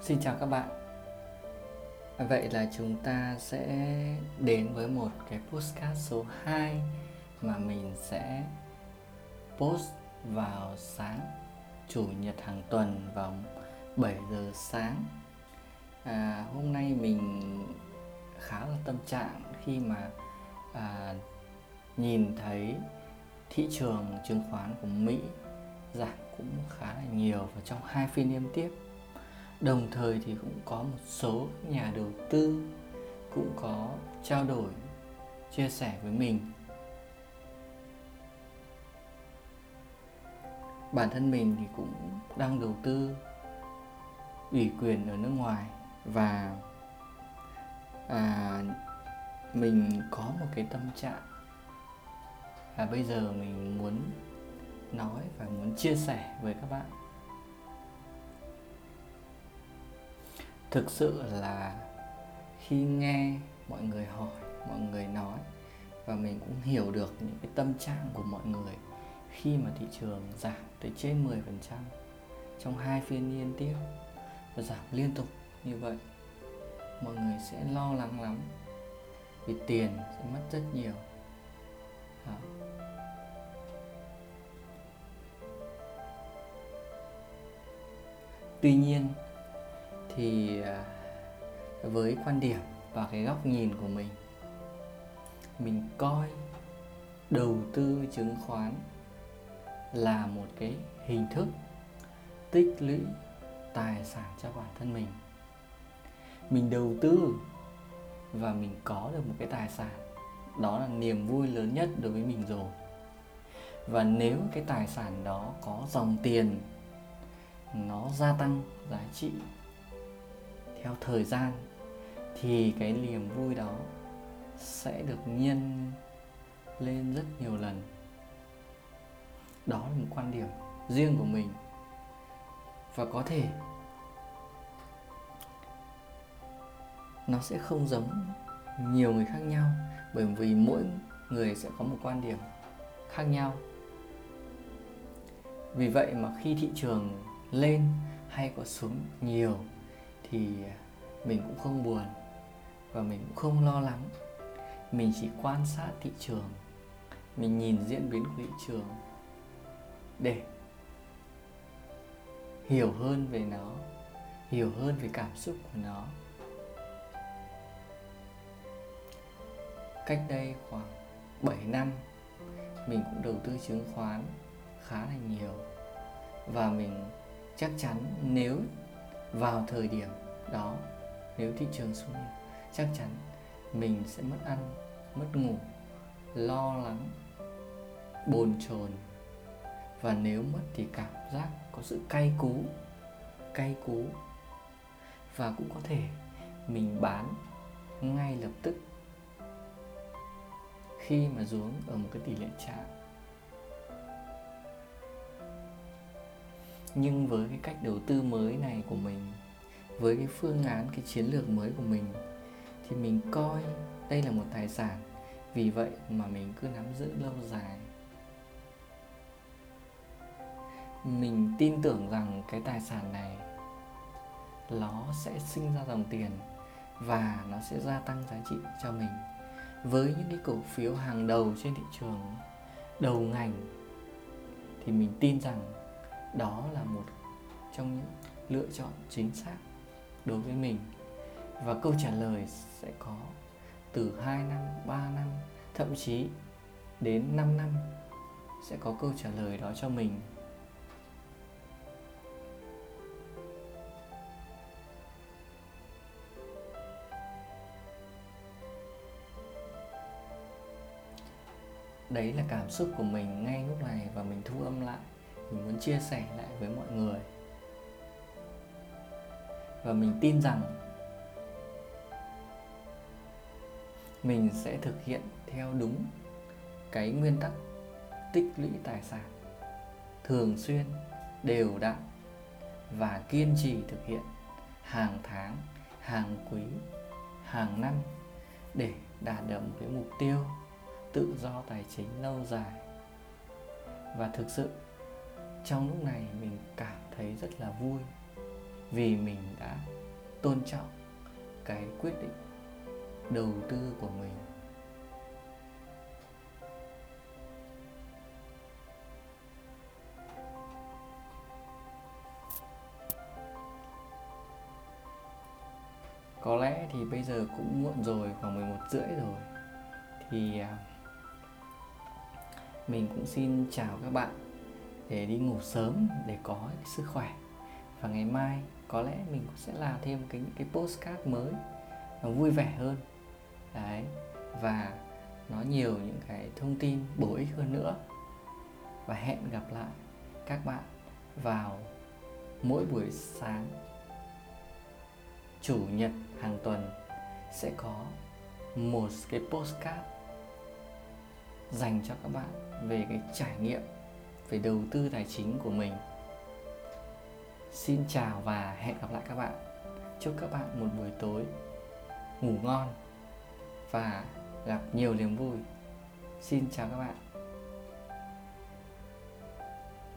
Xin chào các bạn. Vậy là chúng ta sẽ đến với một cái postcard số 2 mà mình sẽ post vào sáng chủ nhật hàng tuần vào 7 giờ sáng. À, Hôm nay mình khá là tâm trạng khi mà à, nhìn thấy thị trường chứng khoán của Mỹ giảm cũng khá là nhiều và trong hai phiên liên tiếp đồng thời thì cũng có một số nhà đầu tư cũng có trao đổi chia sẻ với mình. Bản thân mình thì cũng đang đầu tư ủy quyền ở nước ngoài và à, mình có một cái tâm trạng và bây giờ mình muốn nói và muốn chia sẻ với các bạn. Thực sự là khi nghe mọi người hỏi, mọi người nói và mình cũng hiểu được những cái tâm trạng của mọi người khi mà thị trường giảm tới trên 10% trong hai phiên liên tiếp và giảm liên tục như vậy, mọi người sẽ lo lắng lắm vì tiền sẽ mất rất nhiều Đó. tuy nhiên thì à, với quan điểm và cái góc nhìn của mình mình coi đầu tư chứng khoán là một cái hình thức tích lũy tài sản cho bản thân mình. Mình đầu tư và mình có được một cái tài sản, đó là niềm vui lớn nhất đối với mình rồi. Và nếu cái tài sản đó có dòng tiền, nó gia tăng giá trị theo thời gian, thì cái niềm vui đó sẽ được nhân lên rất nhiều lần. Đó là một quan điểm riêng của mình. Và có thể nó sẽ không giống nhiều người khác nhau, bởi vì mỗi người sẽ có một quan điểm khác nhau. Vì vậy mà khi thị trường lên hay có xuống nhiều thì mình cũng không buồn và mình cũng không lo lắng. Mình chỉ quan sát thị trường, mình nhìn diễn biến của thị trường để hiểu hơn về nó, hiểu hơn về cảm xúc của nó. Cách đây khoảng 7 năm, mình cũng đầu tư chứng khoán khá là nhiều và mình chắc chắn nếu vào thời điểm đó, nếu thị trường xuống nhiều chắc chắn mình sẽ mất ăn, mất ngủ, lo lắng, bồn chồn. Và nếu mất thì cảm giác có sự cay cú cay cú. Và cũng có thể mình bán ngay lập tức khi mà xuống ở một cái tỷ lệ chạm. Nhưng với cái cách đầu tư mới này của mình, với cái phương án, cái chiến lược mới của mình, thì mình coi đây là một tài sản. Vì vậy mà mình cứ nắm giữ lâu dài. Mình tin tưởng rằng cái tài sản này, nó sẽ sinh ra dòng tiền và nó sẽ gia tăng giá trị cho mình. Với những cái cổ phiếu hàng đầu trên thị trường, đầu ngành, thì mình tin rằng đó là một trong những lựa chọn chính xác đối với mình và câu trả lời sẽ có từ 2 năm, 3 năm, thậm chí đến 5 năm sẽ có câu trả lời đó cho mình. Đấy là cảm xúc của mình ngay lúc này và mình thu âm lại mình muốn chia sẻ lại với mọi người. Và mình tin rằng mình sẽ thực hiện theo đúng cái nguyên tắc tích lũy tài sản thường xuyên, đều đặn và kiên trì thực hiện hàng tháng, hàng quý, hàng năm để đạt được một cái mục tiêu tự do tài chính lâu dài. Và thực sự trong lúc này mình cảm thấy rất là vui vì mình đã tôn trọng cái quyết định đầu tư của mình. Có lẽ thì bây giờ cũng muộn rồi, khoảng 11 rưỡi rồi. Thì à, mình cũng xin chào các bạn để đi ngủ sớm để có sức khỏe. Và ngày mai có lẽ mình cũng sẽ làm thêm cái những cái postcard mới. Nó vui vẻ hơn. Đấy. Và nó nhiều những cái thông tin bổ ích hơn nữa. Và hẹn gặp lại các bạn vào mỗi buổi sáng. Chủ nhật hàng tuần sẽ có một cái postcard dành cho các bạn về cái trải nghiệm về đầu tư tài chính của mình. Xin chào và hẹn gặp lại các bạn. Chúc các bạn một buổi tối ngủ ngon và gặp nhiều niềm vui. Xin chào các bạn.